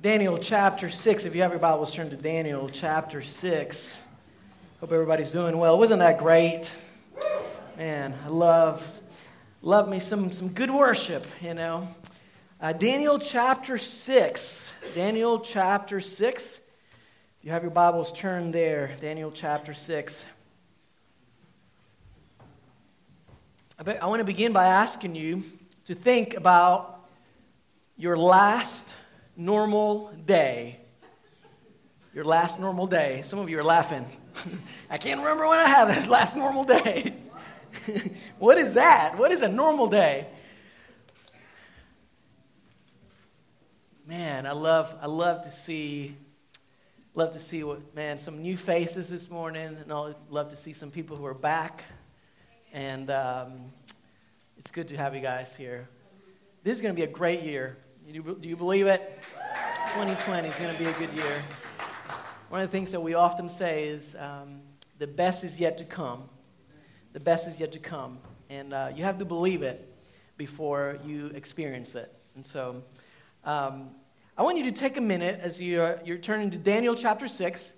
Daniel chapter 6. If you have your Bibles, turn to Daniel chapter 6. Hope everybody's doing well. Wasn't that great? Man, I love, love me some, some good worship, you know. Uh, Daniel chapter 6. Daniel chapter 6. If you have your Bibles, turn there. Daniel chapter 6. I, I want to begin by asking you to think about your last normal day. Your last normal day. Some of you are laughing. I can't remember when I had a last normal day. what is that? What is a normal day? Man, I love I love to see love to see what man some new faces this morning, and I love to see some people who are back. And um, it's good to have you guys here. This is going to be a great year. Do you believe it? 2020 is going to be a good year. One of the things that we often say is um, the best is yet to come. The best is yet to come. And uh, you have to believe it before you experience it. And so um, I want you to take a minute as you're, you're turning to Daniel chapter 6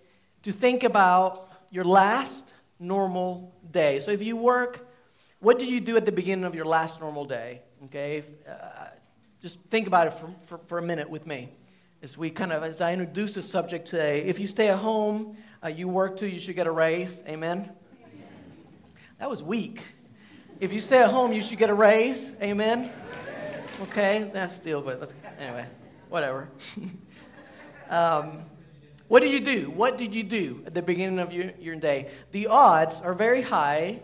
to think about your last normal day. So if you work, what did you do at the beginning of your last normal day? Okay? Uh, just think about it for, for, for, a minute with me. As we kind of, as I introduce the subject today, if you stay at home, uh, you work too, you should get a raise. Amen? That was weak. If you stay at home, you should get a raise. Amen? Okay, that's still, but anyway, whatever. um, what did you do? What did you do at the beginning of your, your day? The odds are very high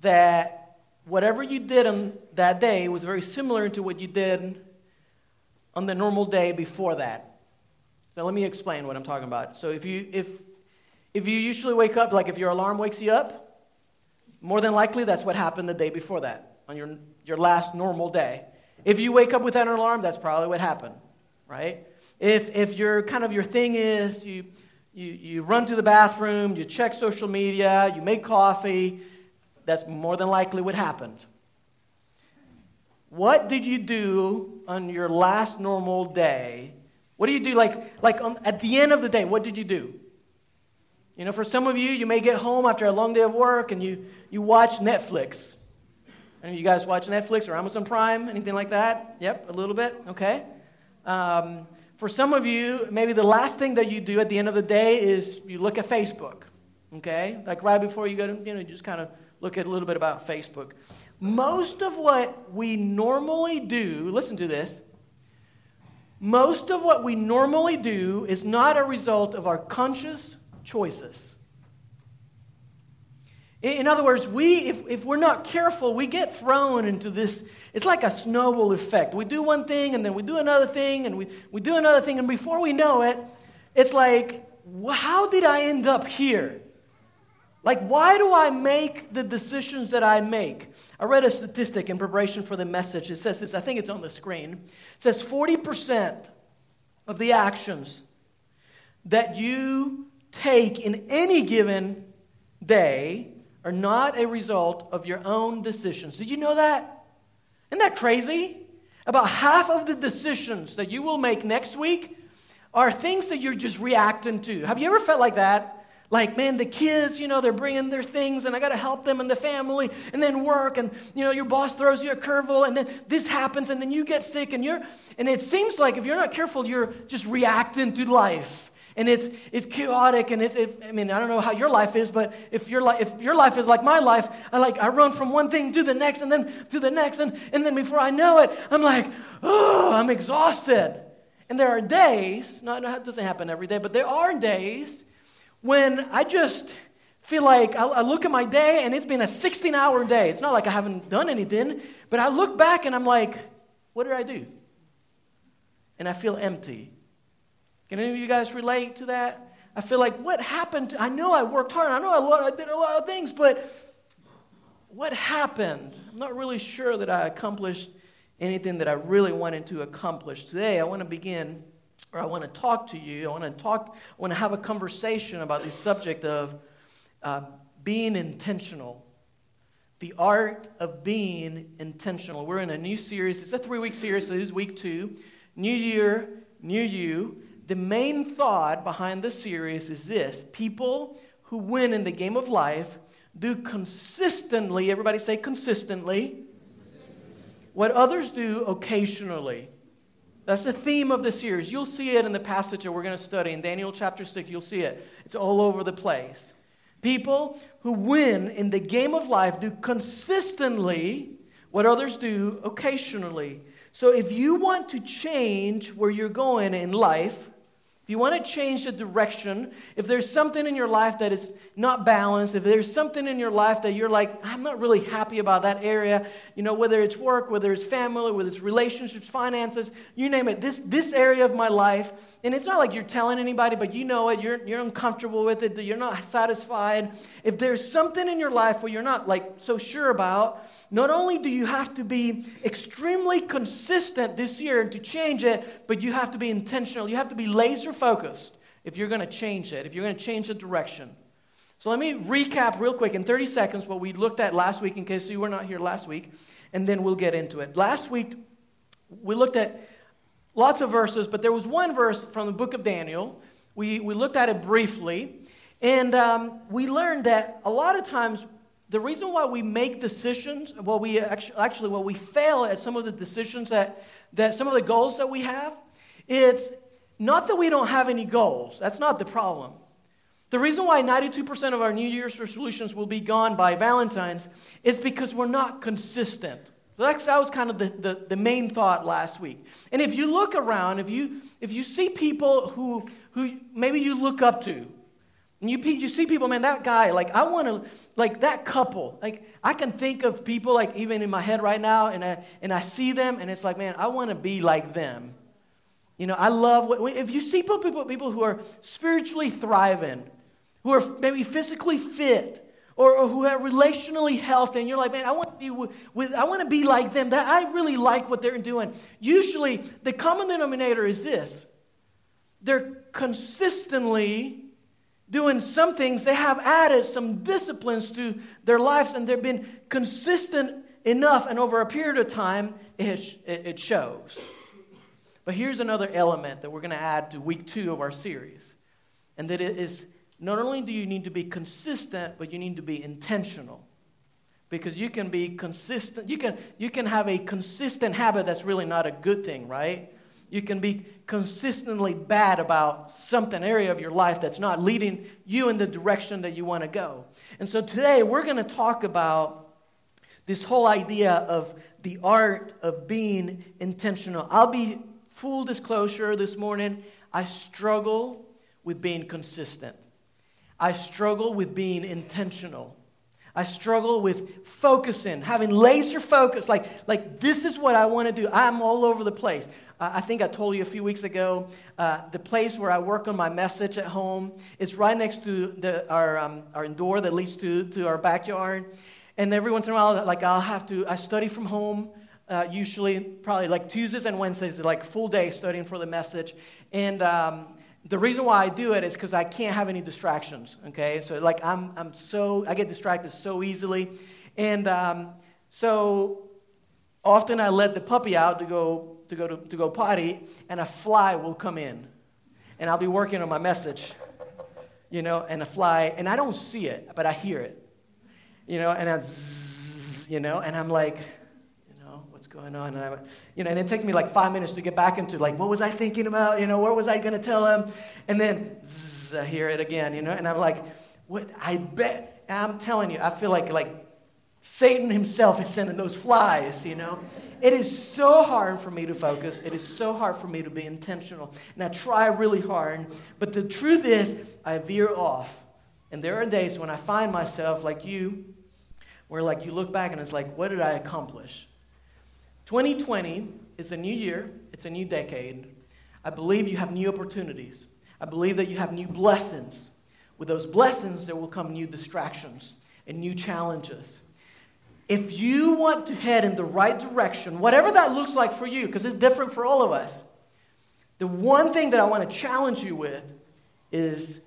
that whatever you did on that day was very similar to what you did on the normal day before that. Now let me explain what I'm talking about. So if you if if you usually wake up like if your alarm wakes you up, more than likely that's what happened the day before that on your your last normal day. If you wake up without an alarm, that's probably what happened, right? If if your kind of your thing is you you, you run to the bathroom, you check social media, you make coffee, that's more than likely what happened. What did you do on your last normal day? What do you do like, like on, at the end of the day? What did you do? You know, for some of you, you may get home after a long day of work and you, you watch Netflix. Any of you guys watch Netflix or Amazon Prime? Anything like that? Yep, a little bit. Okay. Um, for some of you, maybe the last thing that you do at the end of the day is you look at Facebook. Okay? Like right before you go to, you know, you just kind of look at a little bit about Facebook. Most of what we normally do, listen to this, most of what we normally do is not a result of our conscious choices. In other words, we, if, if we're not careful, we get thrown into this. It's like a snowball effect. We do one thing, and then we do another thing, and we, we do another thing, and before we know it, it's like, how did I end up here? Like, why do I make the decisions that I make? I read a statistic in preparation for the message. It says this, I think it's on the screen. It says 40% of the actions that you take in any given day are not a result of your own decisions. Did you know that? Isn't that crazy? About half of the decisions that you will make next week are things that you're just reacting to. Have you ever felt like that? Like, man, the kids, you know, they're bringing their things and I got to help them and the family and then work and, you know, your boss throws you a curveball and then this happens and then you get sick and you're, and it seems like if you're not careful, you're just reacting to life. And it's, it's chaotic and it's, it, I mean, I don't know how your life is, but if your, li- if your life is like my life, I like, I run from one thing to the next and then to the next and, and then before I know it, I'm like, oh, I'm exhausted. And there are days, not, it doesn't happen every day, but there are days when I just feel like I, I look at my day and it's been a 16 hour day. It's not like I haven't done anything, but I look back and I'm like, what did I do? And I feel empty. Can any of you guys relate to that? I feel like, what happened? I know I worked hard. I know I, I did a lot of things, but what happened? I'm not really sure that I accomplished anything that I really wanted to accomplish. Today, I want to begin or I want to talk to you. I want to talk, I want to have a conversation about the subject of uh, being intentional. The art of being intentional. We're in a new series. It's a three week series, so this is week two. New year, new you. the main thought behind the series is this people who win in the game of life do consistently, everybody say consistently, what others do occasionally. That's the theme of the series. You'll see it in the passage that we're going to study in Daniel chapter 6. You'll see it. It's all over the place. People who win in the game of life do consistently what others do occasionally. So if you want to change where you're going in life, if you want to change the direction, if there's something in your life that is not balanced, if there's something in your life that you're like, I'm not really happy about that area, you know, whether it's work, whether it's family, whether it's relationships, finances, you name it, this, this area of my life, and it's not like you're telling anybody, but you know it, you're, you're uncomfortable with it, you're not satisfied. If there's something in your life where you're not like so sure about, not only do you have to be extremely consistent this year to change it, but you have to be intentional. You have to be laser focused if you're going to change it, if you're going to change the direction. So let me recap real quick in 30 seconds what we looked at last week in case you were not here last week, and then we'll get into it. Last week, we looked at lots of verses, but there was one verse from the book of Daniel. We, we looked at it briefly, and um, we learned that a lot of times the reason why we make decisions, well, we actually, actually, well, we fail at some of the decisions that, that some of the goals that we have, it's not that we don't have any goals. That's not the problem. The reason why 92% of our New Year's resolutions will be gone by Valentine's is because we're not consistent. That's, that was kind of the, the, the, main thought last week. And if you look around, if you, if you see people who, who maybe you look up to, and you, you see people, man, that guy, like, I want to, like, that couple, like, I can think of people, like, even in my head right now, and I, and I see them, and it's like, man, I want to be like them. You know, I love, what, if you see people, people who are spiritually thriving, who are maybe physically fit, or, or who are relationally healthy, and you're like, man, I want to be with, with, I want to be like them. That I really like what they're doing. Usually, the common denominator is this: they're consistently doing some things. They have added some disciplines to their lives, and they've been consistent enough. And over a period of time, it, it shows. But here's another element that we're going to add to week two of our series, and that it is not only do you need to be consistent, but you need to be intentional. Because you can be consistent, you can, you can have a consistent habit that's really not a good thing, right? You can be consistently bad about something area of your life that's not leading you in the direction that you want to go. And so today we're going to talk about this whole idea of the art of being intentional. I'll be full disclosure this morning, I struggle with being consistent. I struggle with being intentional. I struggle with focusing, having laser focus. Like, like this is what I want to do. I'm all over the place. I think I told you a few weeks ago uh, the place where I work on my message at home is right next to the, our, um, our door that leads to, to our backyard. And every once in a while, like I'll have to, I study from home. Uh, usually, probably like Tuesdays and Wednesdays, like full day studying for the message. And um, the reason why I do it is because I can't have any distractions. Okay, so like I'm, I'm so I get distracted so easily, and um, so often I let the puppy out to go to go to, to go potty, and a fly will come in, and I'll be working on my message, you know, and a fly, and I don't see it, but I hear it, you know, and I, zzz, you know, and I'm like going on? And I, went, you know, and it takes me like five minutes to get back into like, what was I thinking about? You know, what was I going to tell him? And then zzz, I hear it again, you know, and I'm like, what? I bet. I'm telling you, I feel like like Satan himself is sending those flies, you know. It is so hard for me to focus. It is so hard for me to be intentional. And I try really hard. But the truth is, I veer off. And there are days when I find myself like you, where like you look back and it's like, what did I accomplish? 2020 is a new year, it's a new decade. I believe you have new opportunities. I believe that you have new blessings. With those blessings, there will come new distractions and new challenges. If you want to head in the right direction, whatever that looks like for you, because it's different for all of us, the one thing that I want to challenge you with is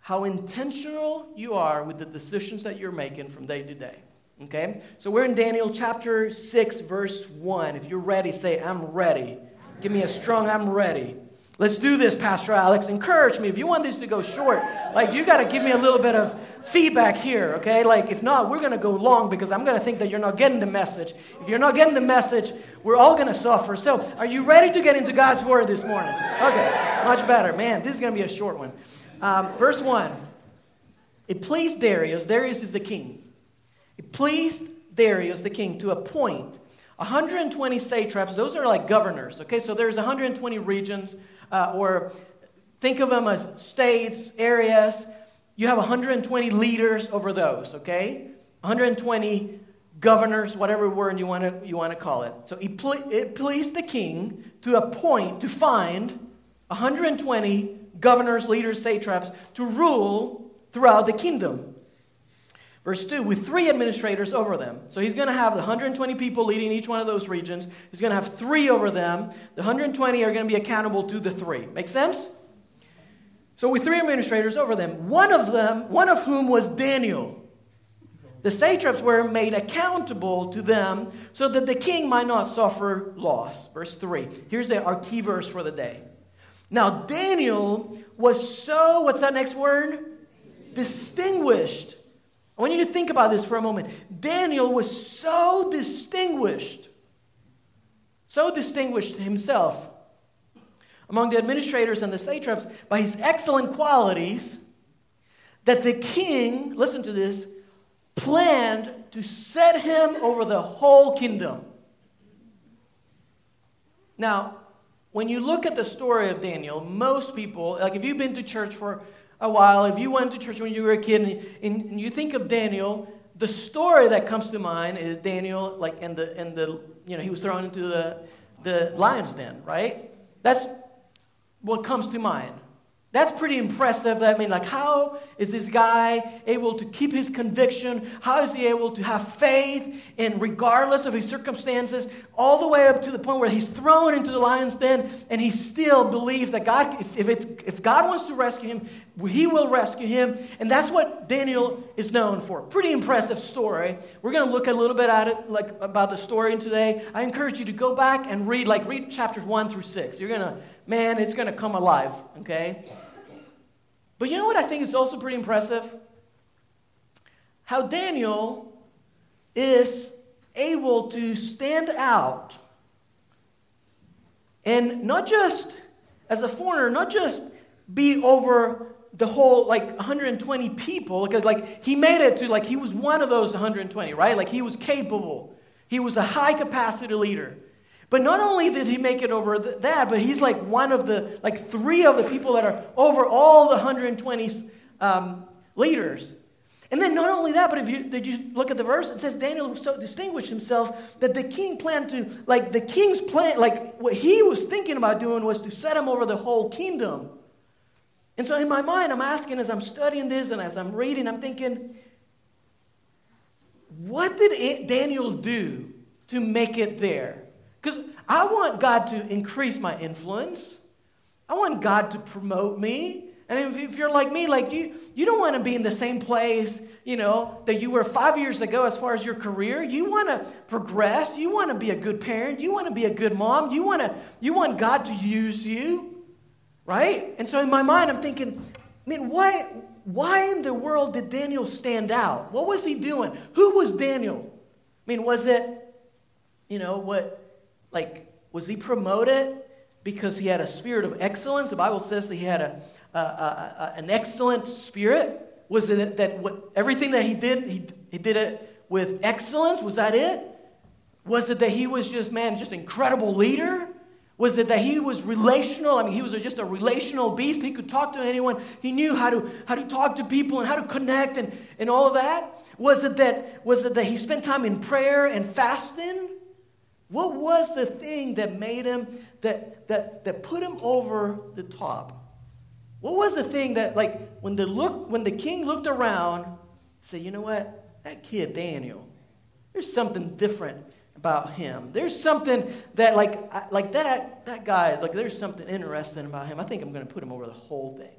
how intentional you are with the decisions that you're making from day to day. Okay? So we're in Daniel chapter 6, verse 1. If you're ready, say, I'm ready. Give me a strong, I'm ready. Let's do this, Pastor Alex. Encourage me. If you want this to go short, like you got to give me a little bit of feedback here, okay? Like if not, we're going to go long because I'm going to think that you're not getting the message. If you're not getting the message, we're all going to suffer. So, are you ready to get into God's word this morning? Okay, much better. Man, this is going to be a short one. Um, verse 1. It pleased Darius, Darius is the king. It pleased Darius, the king, to appoint 120 satraps. Those are like governors, okay? So there's 120 regions uh, or think of them as states, areas. You have 120 leaders over those, okay? 120 governors, whatever word you want to, you want to call it. So ple- it pleased the king to appoint, to find 120 governors, leaders, satraps to rule throughout the kingdom. Verse 2, with three administrators over them. So he's going to have the 120 people leading each one of those regions. He's going to have three over them. The 120 are going to be accountable to the three. Make sense? So with three administrators over them, one of them, one of whom was Daniel. The satraps were made accountable to them so that the king might not suffer loss. Verse 3. Here's the, our key verse for the day. Now, Daniel was so, what's that next word? Distinguished I want you to think about this for a moment. Daniel was so distinguished, so distinguished himself among the administrators and the satraps by his excellent qualities that the king, listen to this, planned to set him over the whole kingdom. Now, when you look at the story of Daniel, most people, like if you've been to church for a while, if you went to church when you were a kid and, and you think of Daniel, the story that comes to mind is Daniel, like, in the, in the you know, he was thrown into the, the lion's den, right? That's what comes to mind. That's pretty impressive. I mean, like, how is this guy able to keep his conviction? How is he able to have faith in regardless of his circumstances, all the way up to the point where he's thrown into the lion's den and he still believes that God, if, if, if God wants to rescue him, he will rescue him. And that's what Daniel is known for. Pretty impressive story. We're going to look a little bit at it, like about the story today. I encourage you to go back and read, like, read chapters one through six. You're going to man, it's going to come alive, okay? But you know what I think is also pretty impressive? How Daniel is able to stand out and not just as a foreigner, not just be over the whole like 120 people because like he made it to like he was one of those 120 right like he was capable he was a high capacity leader but not only did he make it over th- that, but he's like one of the, like three of the people that are over all the 120 um, leaders. And then not only that, but if you, did you look at the verse, it says Daniel so distinguished himself that the king planned to, like the king's plan, like what he was thinking about doing was to set him over the whole kingdom. And so in my mind, I'm asking as I'm studying this and as I'm reading, I'm thinking, what did Daniel do to make it there? Because I want God to increase my influence. I want God to promote me. And if, you're like me, like you, you don't want to be in the same place, you know, that you were five years ago as far as your career. You want to progress. You want to be a good parent. You want to be a good mom. You want to, you want God to use you, right? And so in my mind, I'm thinking, I mean, why, why in the world did Daniel stand out? What was he doing? Who was Daniel? I mean, was it, you know, what like, was he promoted because he had a spirit of excellence? The Bible says that he had a, a, a, a an excellent spirit. Was it that what, everything that he did, he, he did it with excellence? Was that it? Was it that he was just, man, just incredible leader? Was it that he was relational? I mean, he was just a relational beast. He could talk to anyone. He knew how to, how to talk to people and how to connect and, and all of that. Was it that, was it that he spent time in prayer and fasting? What was the thing that made him, that, that, that put him over the top? What was the thing that, like, when the, look, when the king looked around, said, you know what? That kid, Daniel, there's something different about him. There's something that, like, like that, that guy, like, there's something interesting about him. I think I'm going to put him over the whole thing.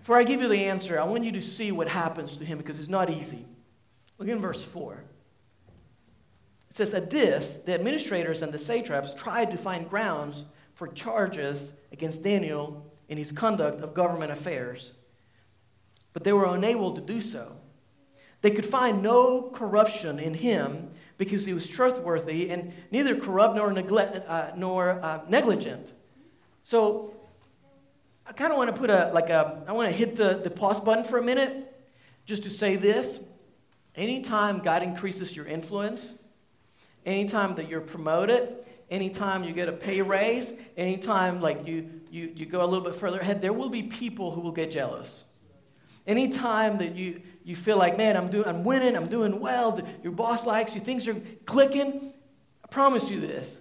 Before I give you the answer, I want you to see what happens to him because it's not easy. Look in verse 4. It says, At this, the administrators and the satraps tried to find grounds for charges against Daniel in his conduct of government affairs. But they were unable to do so. They could find no corruption in him because he was trustworthy and neither corrupt nor, neglect, uh, nor uh, negligent. So I kind of want to put a, like a, I want to hit the, the pause button for a minute just to say this. Anytime God increases your influence, anytime that you're promoted, anytime you get a pay raise, anytime like you, you, you go a little bit further ahead, there will be people who will get jealous. Anytime that you, you feel like, man, I'm, doing, I'm winning, I'm doing well, your boss likes you, things are clicking, I promise you this.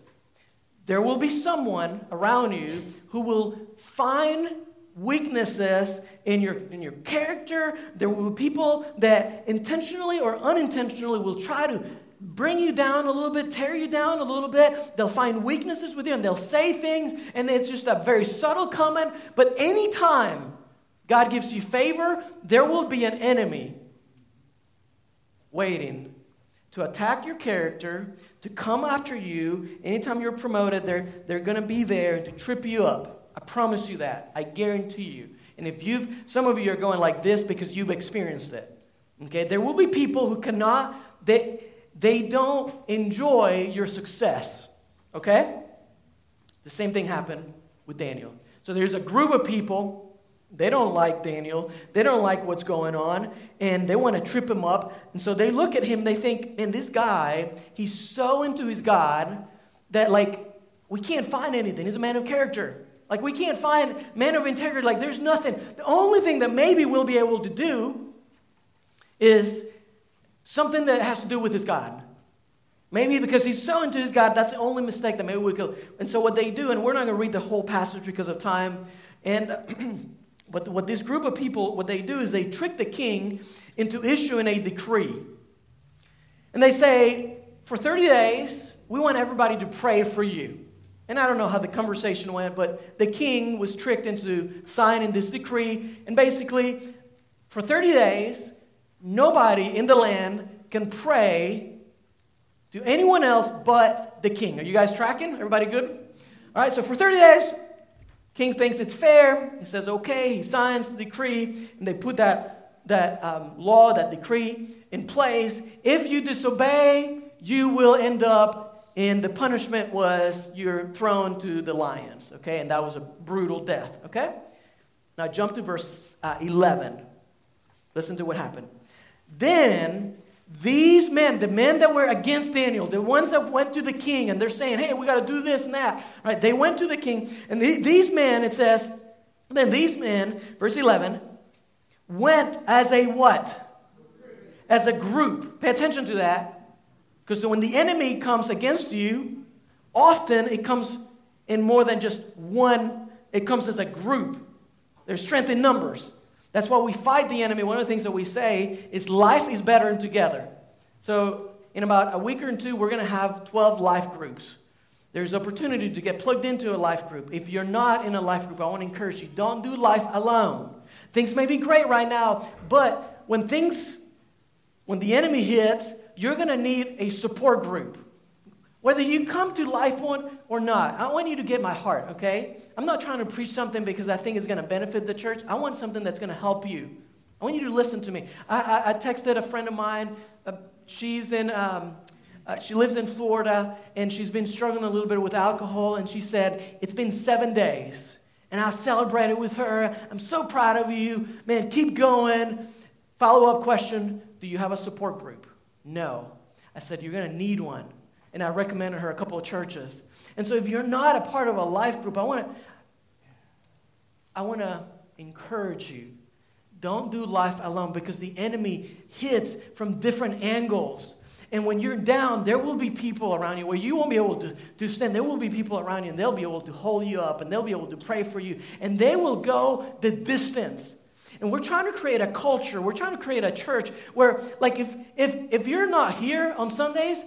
There will be someone around you who will find weaknesses in your, in your character. There will be people that intentionally or unintentionally will try to bring you down a little bit, tear you down a little bit. They'll find weaknesses with you and they'll say things, and it's just a very subtle comment. But anytime God gives you favor, there will be an enemy waiting to attack your character, to come after you. Anytime you're promoted, they're, they're going to be there to trip you up. I promise you that. I guarantee you. And if you've, some of you are going like this because you've experienced it. Okay? There will be people who cannot, they, they don't enjoy your success. Okay? The same thing happened with Daniel. So there's a group of people they don't like Daniel. They don't like what's going on, and they want to trip him up. And so they look at him, they think, man, this guy, he's so into his God that, like, we can't find anything. He's a man of character. Like, we can't find man of integrity. Like, there's nothing. The only thing that maybe we'll be able to do is something that has to do with his God. Maybe because he's so into his God, that's the only mistake that maybe we could. And so, what they do, and we're not going to read the whole passage because of time, and. But what this group of people, what they do is they trick the king into issuing a decree. And they say, for 30 days, we want everybody to pray for you. And I don't know how the conversation went, but the king was tricked into signing this decree. And basically, for 30 days, nobody in the land can pray to anyone else but the king. Are you guys tracking? Everybody good? All right, so for 30 days, King thinks it's fair. He says, okay. He signs the decree, and they put that, that um, law, that decree in place. If you disobey, you will end up in the punishment was you're thrown to the lions, okay? And that was a brutal death, okay? Now jump to verse uh, 11. Listen to what happened. Then these men, the men that were against Daniel, the ones that went to the king and they're saying, hey, we got to do this and that, right? They went to the king, and the, these men, it says, then these men, verse 11, went as a what? As a group. Pay attention to that. Because when the enemy comes against you, often it comes in more than just one, it comes as a group. There's strength in numbers. That's why we fight the enemy. One of the things that we say is life is better together. So, in about a week or two, we're going to have 12 life groups. There's opportunity to get plugged into a life group. If you're not in a life group, I want to encourage you don't do life alone. Things may be great right now, but when things, when the enemy hits, you're going to need a support group. Whether you come to Life Point or not, I want you to get my heart, okay? I'm not trying to preach something because I think it's going to benefit the church. I want something that's going to help you. I want you to listen to me. I, I, I texted a friend of mine. Uh, she's in, um, uh, she lives in Florida, and she's been struggling a little bit with alcohol. And she said, It's been seven days. And I celebrated with her. I'm so proud of you. Man, keep going. Follow up question Do you have a support group? No. I said, You're going to need one and I recommended her a couple of churches. And so if you're not a part of a life group, I want to I want to encourage you. Don't do life alone because the enemy hits from different angles. And when you're down, there will be people around you where you won't be able to, to stand. There will be people around you and they'll be able to hold you up and they'll be able to pray for you. And they will go the distance. And we're trying to create a culture, we're trying to create a church where, like, if, if, if you're not here on Sundays,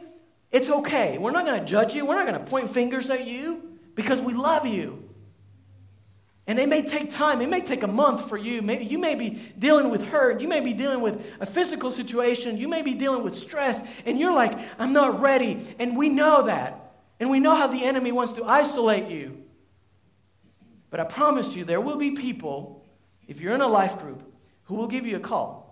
it's okay. We're not going to judge you. We're not going to point fingers at you because we love you. And it may take time. It may take a month for you. Maybe you may be dealing with hurt. You may be dealing with a physical situation. You may be dealing with stress. And you're like, I'm not ready. And we know that. And we know how the enemy wants to isolate you. But I promise you, there will be people, if you're in a life group, who will give you a call.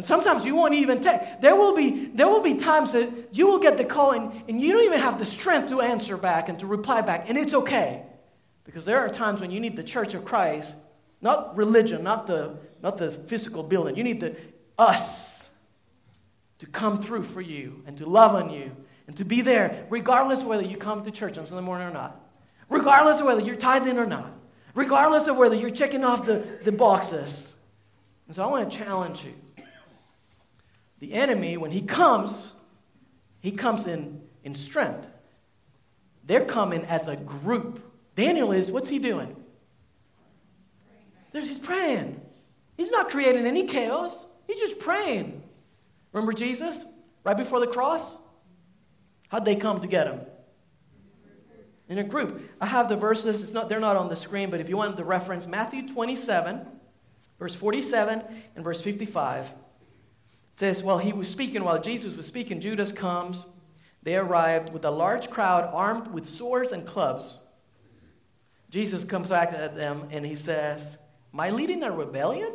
And sometimes you won't even take. There will be, there will be times that you will get the call and, and you don't even have the strength to answer back and to reply back. And it's okay. Because there are times when you need the church of Christ, not religion, not the, not the physical building. You need the us to come through for you and to love on you and to be there, regardless of whether you come to church on Sunday morning or not, regardless of whether you're tithing or not, regardless of whether you're checking off the, the boxes. And so I want to challenge you. The enemy, when he comes, he comes in, in strength. They're coming as a group. Daniel is, what's he doing? There's, he's praying. He's not creating any chaos. He's just praying. Remember Jesus right before the cross? How'd they come to get him? In a group. I have the verses, it's not, they're not on the screen, but if you want the reference, Matthew 27, verse 47 and verse 55 says, While he was speaking, while Jesus was speaking, Judas comes. They arrived with a large crowd armed with swords and clubs. Jesus comes back at them and he says, Am I leading a rebellion?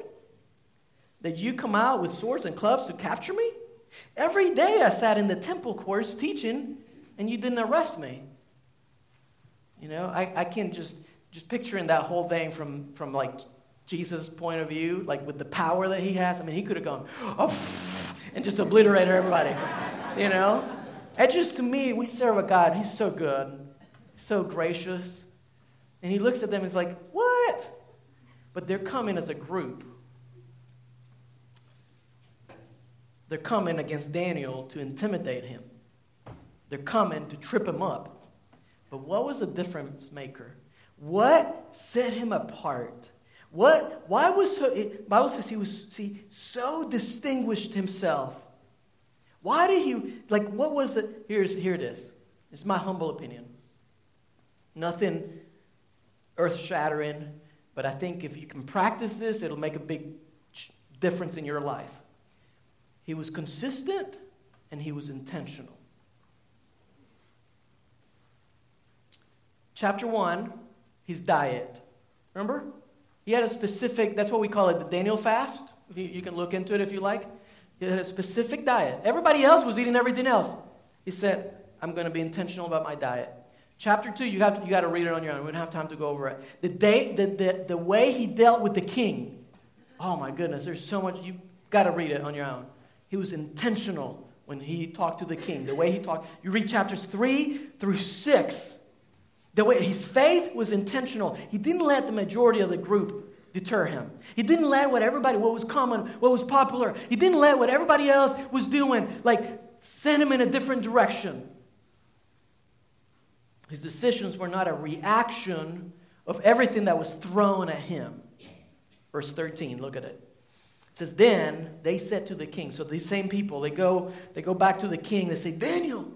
That you come out with swords and clubs to capture me? Every day I sat in the temple courts teaching, and you didn't arrest me. You know, I, I can just just picturing that whole thing from, from like Jesus' point of view, like with the power that he has. I mean, he could have gone, oh, and just obliterated everybody. you know? And just to me, we serve a God, he's so good, so gracious. And he looks at them and he's like, what? But they're coming as a group. They're coming against Daniel to intimidate him. They're coming to trip him up. But what was the difference maker? What set him apart? What, why was it, Bible says he was see, so distinguished himself. Why did he, like, what was the, here's, here it is. It's my humble opinion. Nothing earth shattering, but I think if you can practice this, it'll make a big difference in your life. He was consistent and he was intentional. Chapter 1, his diet. Remember? He had a specific, that's what we call it, the Daniel fast. You, you can look into it if you like. He had a specific diet. Everybody else was eating everything else. He said, I'm going to be intentional about my diet. Chapter 2, you, have to, you got to read it on your own. We don't have time to go over it. The, day, the, the, the way he dealt with the king. Oh my goodness, there's so much. You got to read it on your own. He was intentional when he talked to the king. The way he talked. You read chapters 3 through 6. The way his faith was intentional. He didn't let the majority of the group deter him. He didn't let what everybody, what was common, what was popular, he didn't let what everybody else was doing, like send him in a different direction. His decisions were not a reaction of everything that was thrown at him. Verse 13, look at it. It says, Then they said to the king, so these same people, they go, they go back to the king, they say, Daniel,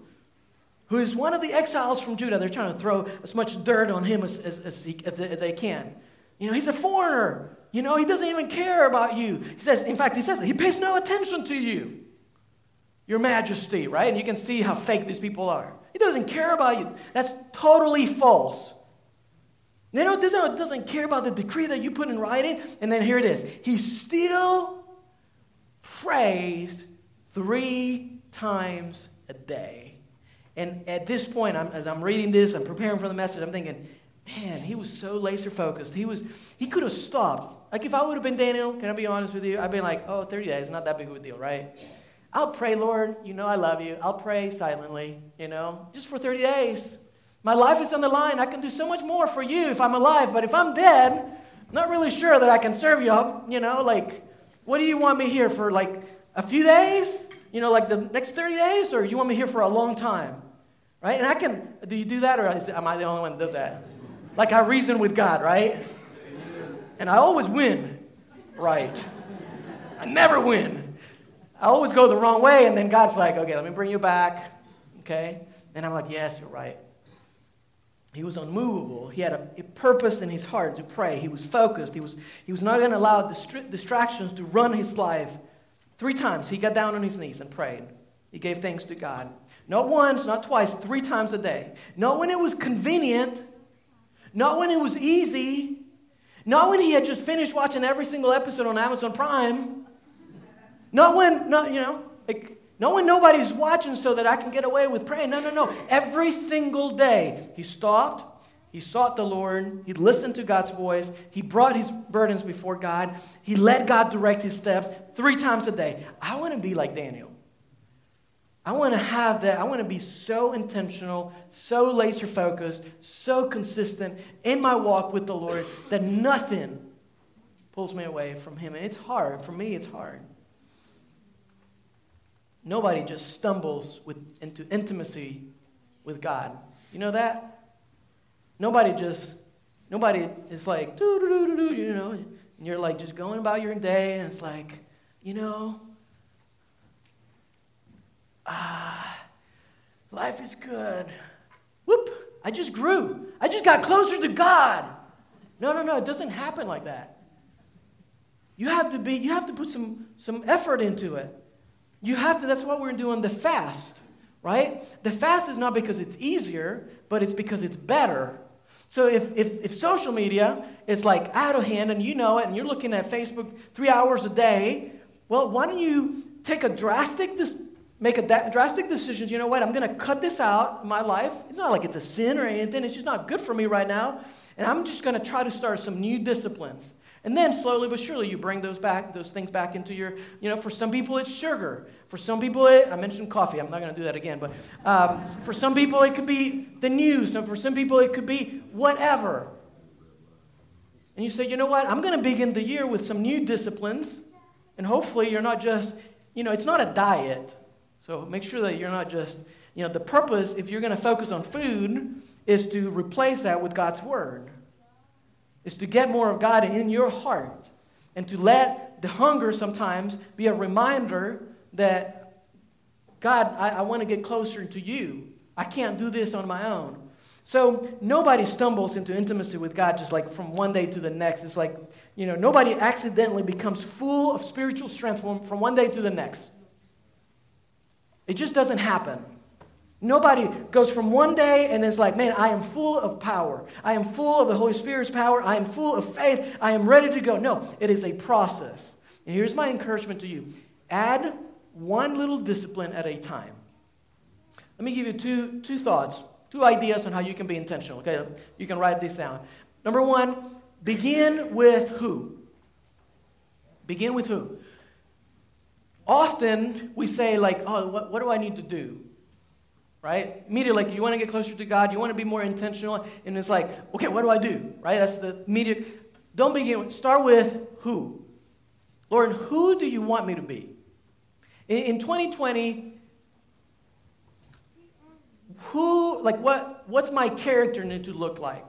who is one of the exiles from Judah, they're trying to throw as much dirt on him as, as, as, he, as they can. You know, he's a foreigner. You know, he doesn't even care about you. He says, in fact, he says, he pays no attention to you, your majesty, right? And you can see how fake these people are. He doesn't care about you. That's totally false. You know, doesn't, doesn't care about the decree that you put in writing. And then here it is. He still prays three times a day. And at this point, I'm, as I'm reading this, I'm preparing for the message, I'm thinking, man, he was so laser focused. He was he could have stopped. Like if I would have been Daniel, can I be honest with you? I'd been like, oh, 30 days, not that big of a deal, right? I'll pray, Lord, you know I love you. I'll pray silently, you know, just for 30 days. My life is on the line. I can do so much more for you if I'm alive, but if I'm dead, I'm not really sure that I can serve you, you know, like what do you want me here for like a few days? You know, like the next 30 days or you want me here for a long time? Right? And I can do you do that or am I the only one that does that? Like I reason with God, right? And I always win, right? I never win. I always go the wrong way, and then God's like, okay, let me bring you back, okay? And I'm like, yes, you're right. He was unmovable. He had a, a purpose in his heart to pray. He was focused. He was, he was not going to allow distractions to run his life. Three times he got down on his knees and prayed. He gave thanks to God. Not once, not twice, three times a day. Not when it was convenient, not when it was easy, not when he had just finished watching every single episode on Amazon Prime, not when, not, you know, like, not when nobody's watching so that I can get away with praying. No, no, no. Every single day, he stopped, he sought the Lord. He listened to God's voice. He brought his burdens before God. He let God direct his steps three times a day. I want to be like Daniel. I want to have that. I want to be so intentional, so laser focused, so consistent in my walk with the Lord that nothing pulls me away from Him. And it's hard. For me, it's hard. Nobody just stumbles with, into intimacy with God. You know that? Nobody just, nobody is like, doo, doo, doo, doo, you know, and you're like just going about your day, and it's like, you know, ah, life is good. Whoop, I just grew. I just got closer to God. No, no, no, it doesn't happen like that. You have to be, you have to put some, some effort into it. You have to, that's what we're doing the fast, right? The fast is not because it's easier, but it's because it's better so if, if, if social media is like out of hand and you know it and you're looking at Facebook three hours a day, well, why don't you take a drastic, this make a da- drastic decision? You know what? I'm going to cut this out my life. It's not like it's a sin or anything. It's just not good for me right now. And I'm just going to try to start some new disciplines. And then slowly but surely you bring those back, those things back into your, you know, for some people it's sugar. For some people it, I mentioned coffee. I'm not going to do that again. But um, for some people it could be the news. So for some people it could be whatever. And you say, you know what? I'm going to begin the year with some new disciplines. And hopefully you're not just, you know, it's not a diet. So make sure that you're not just, you know, the purpose, if you're going to focus on food, is to replace that with God's word is to get more of God in your heart and to let the hunger sometimes be a reminder that, God, I, I want to get closer to you. I can't do this on my own. So nobody stumbles into intimacy with God just like from one day to the next. It's like, you know, nobody accidentally becomes full of spiritual strength from, from one day to the next. It just doesn't happen. Nobody goes from one day and is like, man, I am full of power. I am full of the Holy Spirit's power. I am full of faith. I am ready to go. No, it is a process. And here's my encouragement to you add one little discipline at a time. Let me give you two, two thoughts, two ideas on how you can be intentional. Okay, you can write this down. Number one, begin with who? Begin with who? Often we say, like, oh, what, what do I need to do? Right? Immediately, like, you want to get closer to God, you want to be more intentional, and it's like, okay, what do I do, right? That's the immediate. Don't begin with, start with who. Lord, who do you want me to be? In, in 2020, who, like, what, what's my character need to look like?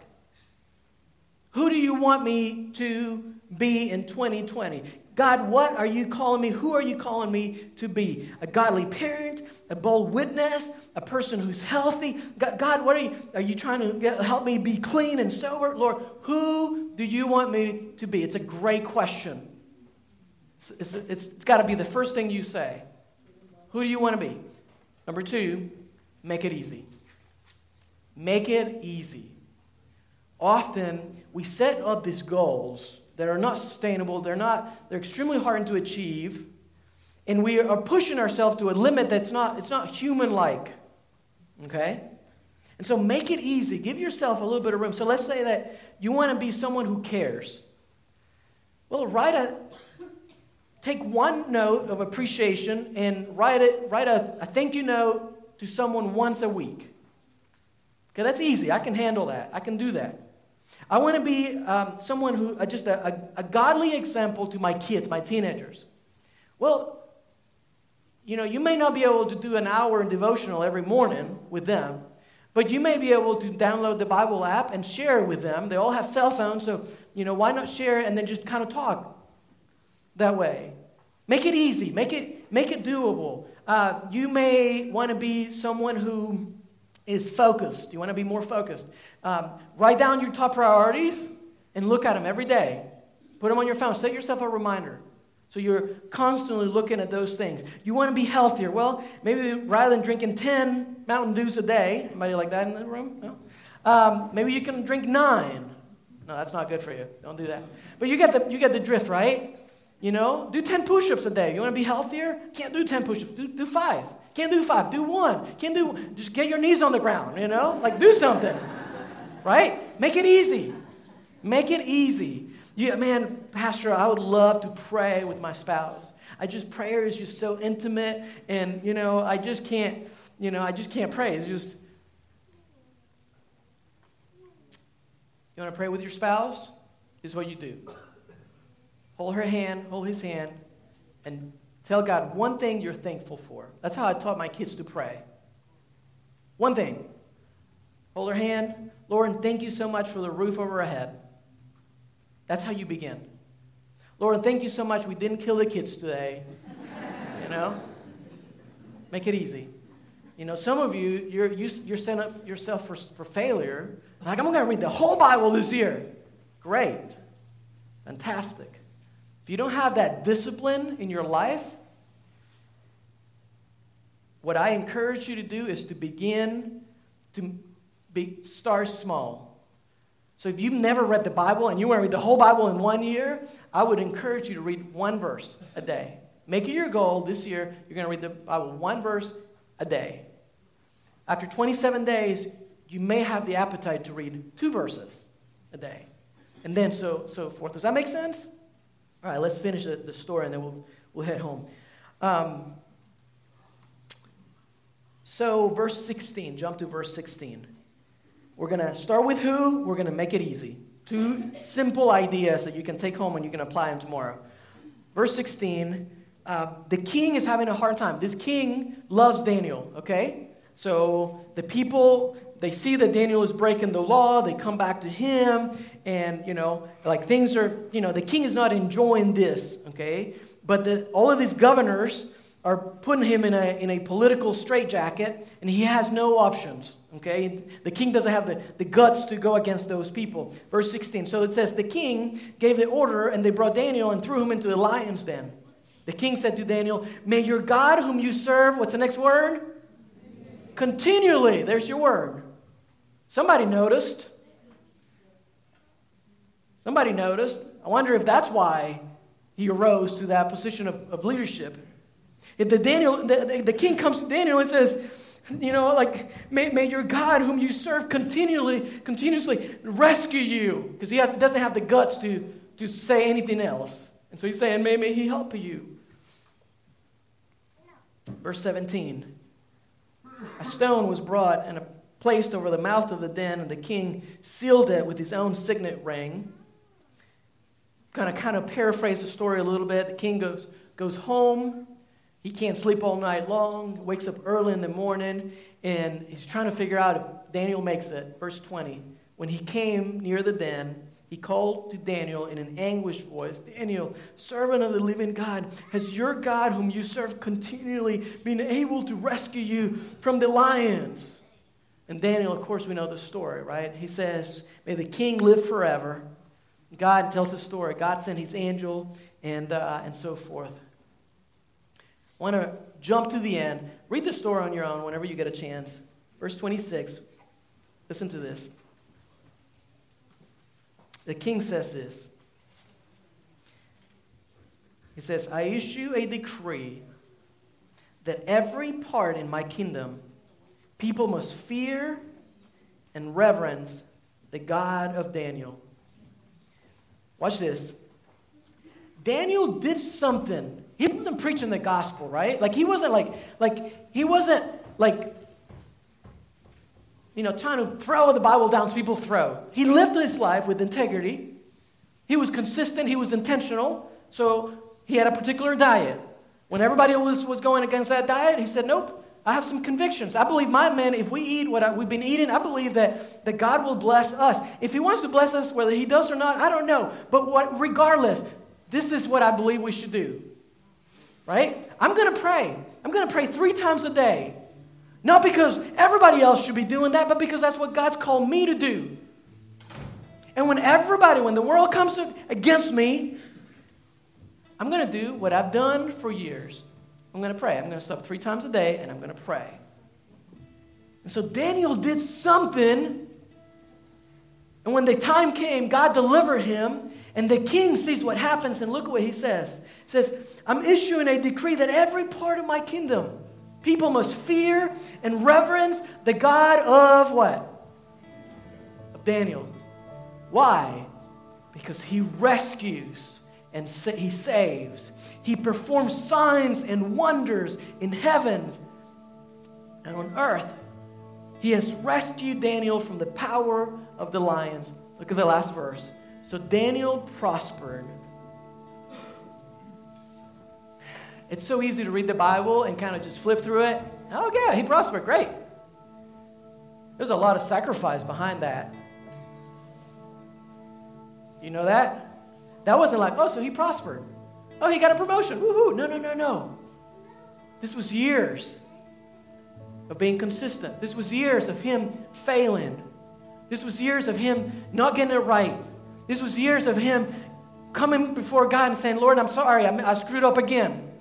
Who do you want me to be in 2020? God, what are you calling me? Who are you calling me to be? A godly parent, a bold witness, a person who's healthy? God, what are you? Are you trying to get, help me be clean and sober? Lord, who do you want me to be? It's a great question. It's, it's, it's got to be the first thing you say. Who do you want to be? Number two, make it easy. Make it easy. Often we set up these goals that are not sustainable, they're not, they're extremely hard to achieve, and we are pushing ourselves to a limit that's not, it's not human-like. Okay? And so make it easy. Give yourself a little bit of room. So let's say that you want to be someone who cares. Well, write a take one note of appreciation and write it, write a, a thank you note to someone once a week. Okay, that's easy. I can handle that. I can do that. I want to be um, someone who, uh, just a, a, a godly example to my kids, my teenagers. Well, you know, you may not be able to do an hour in devotional every morning with them, but you may be able to download the Bible app and share it with them. They all have cell phones, so, you know, why not share and then just kind of talk that way? Make it easy, make it, make it doable. Uh, you may want to be someone who is focused. You want to be more focused. Um, write down your top priorities and look at them every day. Put them on your phone. Set yourself a reminder. So you're constantly looking at those things. You want to be healthier. Well, maybe rather than drinking 10 Mountain Dews a day, anybody like that in the room? No? Um, maybe you can drink nine. No, that's not good for you. Don't do that. But you get the, you get the drift, right? You know, do 10 push ups a day. You want to be healthier? Can't do 10 push ups. Do, do five. Can't do five. Do one. Can't do, just get your knees on the ground, you know? Like, do something. right? Make it easy. Make it easy. Yeah, man, Pastor, I would love to pray with my spouse. I just, prayer is just so intimate, and, you know, I just can't, you know, I just can't pray. It's just, you want to pray with your spouse? Is what you do hold her hand, hold his hand, and tell God one thing you're thankful for. That's how I taught my kids to pray. One thing. Hold her hand. Lord, thank you so much for the roof over our head. That's how you begin. Lord, thank you so much we didn't kill the kids today. you know? Make it easy. You know, some of you, you're, you, you're setting up yourself for, for failure. Like, I'm going to read the whole Bible this year. Great. Fantastic. If you don't have that discipline in your life, what I encourage you to do is to begin to be, start small. So if you've never read the Bible and you want to read the whole Bible in one year, I would encourage you to read one verse a day. Make it your goal this year, you're going to read the Bible one verse a day. After 27 days, you may have the appetite to read two verses a day. And then so, so forth. Does that make sense? All right, let's finish the, the story and then we'll, we'll head home. Um, so, verse 16, jump to verse 16. We're going to start with who, we're going to make it easy. Two simple ideas that you can take home and you can apply them tomorrow. Verse 16, uh, the king is having a hard time. This king loves Daniel, okay? So the people, they see that Daniel is breaking the law, they come back to him, and, you know, like things are, you know, the king is not enjoying this, okay? But the, all of these governors are putting him in a, in a political straitjacket, and he has no options, okay? The king doesn't have the, the guts to go against those people. Verse 16, so it says, The king gave the order, and they brought Daniel and threw him into the lion's den. The king said to Daniel, May your God, whom you serve, what's the next word? Continually. There's your word. Somebody noticed. Somebody noticed. I wonder if that's why he arose to that position of, of leadership. If the Daniel, the, the, king comes to Daniel and says, you know, like, may, may your God, whom you serve continually, continuously, rescue you. Because he has, doesn't have the guts to, to say anything else. And so he's saying, may, may he help you. Verse 17. A stone was brought and placed over the mouth of the den, and the king sealed it with his own signet ring kind of kind of paraphrase the story a little bit. The king goes, goes home. He can't sleep all night long, wakes up early in the morning, and he's trying to figure out if Daniel makes it. Verse 20. When he came near the den, he called to Daniel in an anguished voice Daniel, servant of the living God, has your God, whom you serve continually, been able to rescue you from the lions? And Daniel, of course, we know the story, right? He says, May the king live forever. God tells the story. God sent his angel and, uh, and so forth. Want to jump to the end. Read the story on your own whenever you get a chance. Verse 26. Listen to this. The king says this. He says, I issue a decree that every part in my kingdom, people must fear and reverence the God of Daniel Watch this. Daniel did something. He wasn't preaching the gospel, right? Like he wasn't like like he wasn't like you know trying to throw the Bible down so people throw. He lived his life with integrity. He was consistent, he was intentional. So he had a particular diet. When everybody was, was going against that diet, he said, Nope, I have some convictions. I believe my men, if we eat what I, we've been eating, I believe that, that God will bless us. If He wants to bless us, whether He does or not, I don't know. But what, regardless, this is what I believe we should do. Right? I'm going to pray. I'm going to pray three times a day. Not because everybody else should be doing that, but because that's what God's called me to do. And when everybody, when the world comes against me, I'm going to do what I've done for years. I'm going to pray. I'm going to stop three times a day and I'm going to pray. And so Daniel did something And when the time came, God delivered him, and the king sees what happens, and look at what he says. He says, I'm issuing a decree that every part of my kingdom, people must fear and reverence the God of what? Of Daniel. Why? Because he rescues and sa- he saves. He performs signs and wonders in heaven and on earth. He has rescued Daniel from the power of the lions. Look at the last verse. So Daniel prospered. It's so easy to read the Bible and kind of just flip through it. Oh, yeah, he prospered. Great. There's a lot of sacrifice behind that. You know that? That wasn't like, oh, so he prospered. Oh, he got a promotion. Woohoo. No, no, no, no. This was years of being consistent. This was years of him failing. This was years of him not getting it right. This was years of him coming before God and saying, Lord, I'm sorry, I, I screwed up again.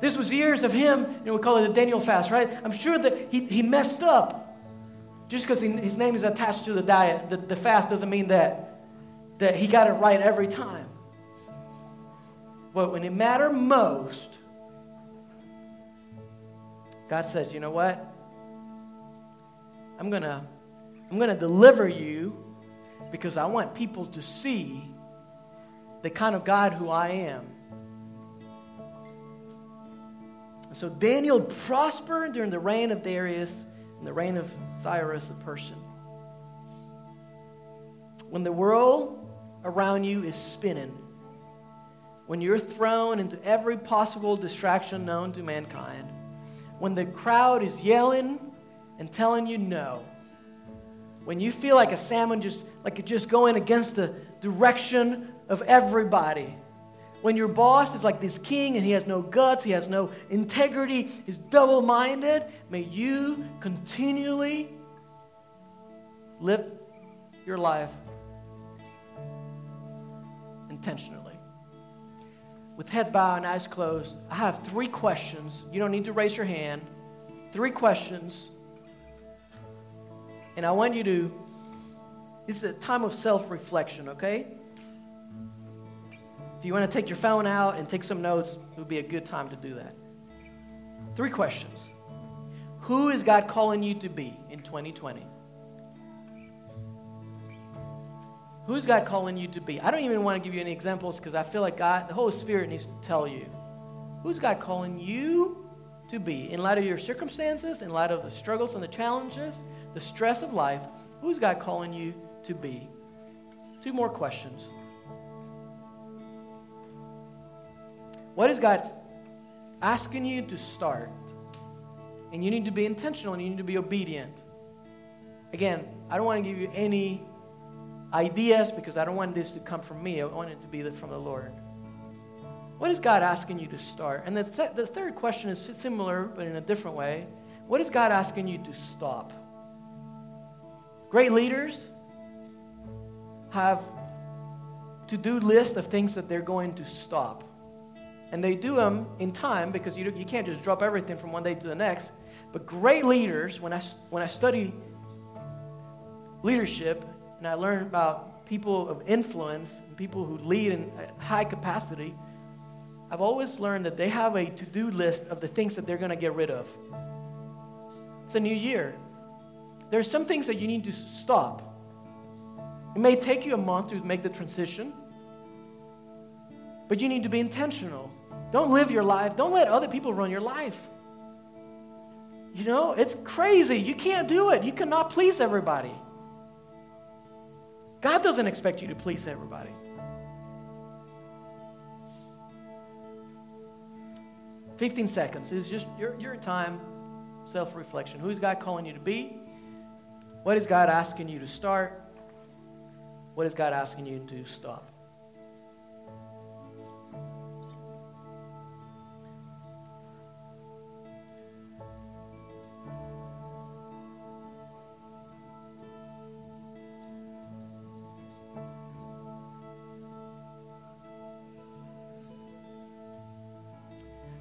This was years of him, you know, we call it the Daniel fast, right? I'm sure that he, he messed up. Just because his name is attached to the diet, the, the fast doesn't mean that, that he got it right every time. But when it mattered most, God says, you know what? I'm going to I'm going to deliver you because I want people to see the kind of God who I am. So Daniel prospered during the reign of Darius and the reign of Cyrus the Persian. When the world around you is spinning, when you're thrown into every possible distraction known to mankind, when the crowd is yelling and telling you no, when you feel like a salmon just like just going against the direction of everybody, when your boss is like this king and he has no guts, he has no integrity, he's double minded, may you continually live your life intentionally. With heads bowed and eyes closed, I have three questions. You don't need to raise your hand. Three questions. And I want you to, this is a time of self reflection, okay? If you want to take your phone out and take some notes, it would be a good time to do that. Three questions Who is God calling you to be in 2020? Who's God calling you to be? I don't even want to give you any examples because I feel like God, the Holy Spirit needs to tell you. Who's God calling you to be in light of your circumstances, in light of the struggles and the challenges, the stress of life? Who's God calling you to be? Two more questions. What is God asking you to start? And you need to be intentional and you need to be obedient. Again, I don't want to give you any ideas because I don't want this to come from me. I want it to be from the Lord. What is God asking you to start? And the, th- the third question is similar, but in a different way. What is God asking you to stop? Great leaders have to do list of things that they're going to stop. And they do them in time because you, you can't just drop everything from one day to the next. But great leaders, when I, when I study leadership, and I learn about people of influence, people who lead in high capacity, I've always learned that they have a to do list of the things that they're going to get rid of. It's a new year. There are some things that you need to stop. It may take you a month to make the transition, but you need to be intentional. Don't live your life, don't let other people run your life. You know, it's crazy. You can't do it. You cannot please everybody. God doesn't expect you to please everybody. Fifteen seconds is just your, your time, self reflection. Who's God calling you to be? What is God asking you to start? What is God asking you to stop?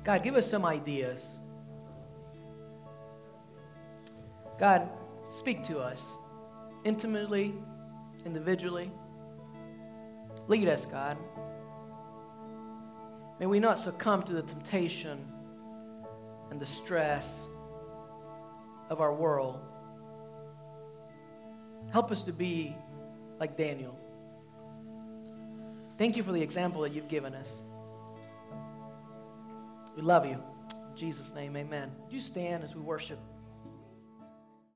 God, give us some ideas. God, speak to us intimately, individually. Lead us, God. May we not succumb to the temptation and the stress of our world. Help us to be like Daniel. Thank you for the example that you've given us. We love you. In Jesus' name, amen. Do you stand as we worship?